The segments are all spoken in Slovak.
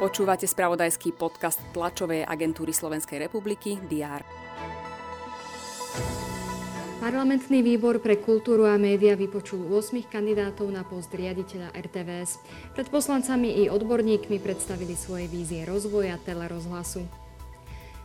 Počúvate spravodajský podcast tlačovej agentúry Slovenskej republiky DR. Parlamentný výbor pre kultúru a média vypočul 8 kandidátov na post riaditeľa RTVS. Pred poslancami i odborníkmi predstavili svoje vízie rozvoja telerozhlasu.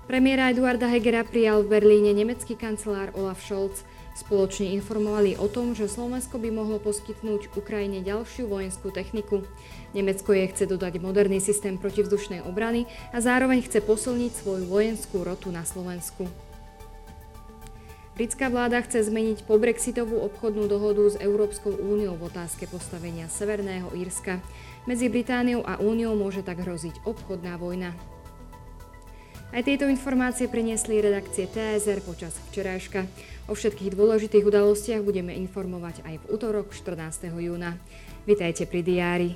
Premiéra Eduarda Hegera prijal v Berlíne nemecký kancelár Olaf Scholz. Spoločne informovali o tom, že Slovensko by mohlo poskytnúť Ukrajine ďalšiu vojenskú techniku. Nemecko je chce dodať moderný systém protivzdušnej obrany a zároveň chce posilniť svoju vojenskú rotu na Slovensku. Britská vláda chce zmeniť pobrexitovú obchodnú dohodu s Európskou úniou v otázke postavenia Severného Írska. Medzi Britániou a úniou môže tak hroziť obchodná vojna. Aj tieto informácie priniesli redakcie TSR počas včerajška. O všetkých dôležitých udalostiach budeme informovať aj v útorok 14. júna. Vitajte pri diári.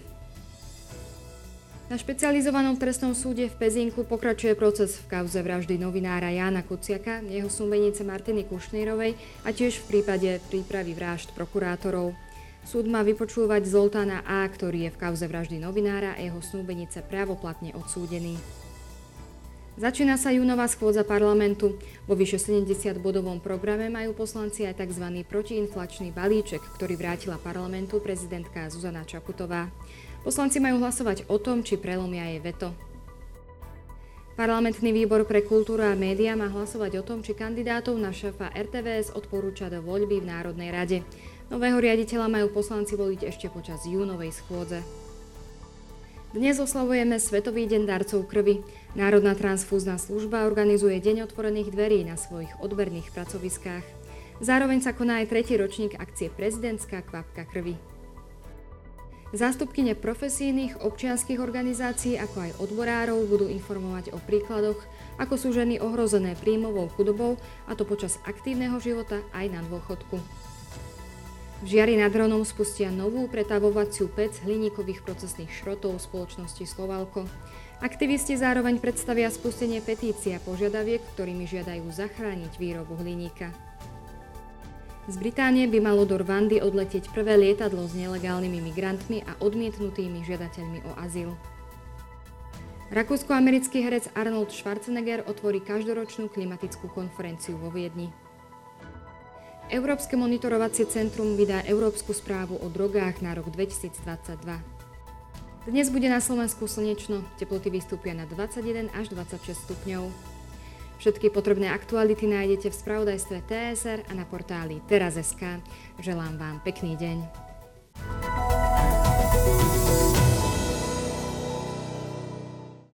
Na špecializovanom trestnom súde v Pezinku pokračuje proces v kauze vraždy novinára Jána Kuciaka, jeho súmenice Martiny Kušnírovej a tiež v prípade prípravy vražd prokurátorov. Súd má vypočúvať Zoltána A., ktorý je v kauze vraždy novinára a jeho snúbenice právoplatne odsúdený. Začína sa júnová schôdza parlamentu. Vo vyše 70-bodovom programe majú poslanci aj tzv. protiinflačný balíček, ktorý vrátila parlamentu prezidentka Zuzana Čaputová. Poslanci majú hlasovať o tom, či prelomia jej veto. Parlamentný výbor pre kultúru a média má hlasovať o tom, či kandidátov na šéfa RTVS odporúča do voľby v Národnej rade. Nového riaditeľa majú poslanci voliť ešte počas júnovej schôdze. Dnes oslavujeme Svetový deň darcov krvi. Národná transfúzna služba organizuje Deň otvorených dverí na svojich odberných pracoviskách. Zároveň sa koná aj tretí ročník akcie Prezidentská kvapka krvi. Zástupkyne profesijných občianských organizácií ako aj odborárov budú informovať o príkladoch, ako sú ženy ohrozené príjmovou chudobou, a to počas aktívneho života aj na dôchodku. Žiari nad Hronom spustia novú pretavovaciu pec hliníkových procesných šrotov spoločnosti Slovalko. Aktivisti zároveň predstavia spustenie petícia požiadaviek, ktorými žiadajú zachrániť výrobu hliníka. Z Británie by malo do Rwandy odletieť prvé lietadlo s nelegálnymi migrantmi a odmietnutými žiadateľmi o azyl. Rakúsko-americký herec Arnold Schwarzenegger otvorí každoročnú klimatickú konferenciu vo Viedni. Európske monitorovacie centrum vydá Európsku správu o drogách na rok 2022. Dnes bude na Slovensku slnečno, teploty vystúpia na 21 až 26 stupňov. Všetky potrebné aktuality nájdete v spravodajstve TSR a na portáli teraz.sk. Želám vám pekný deň.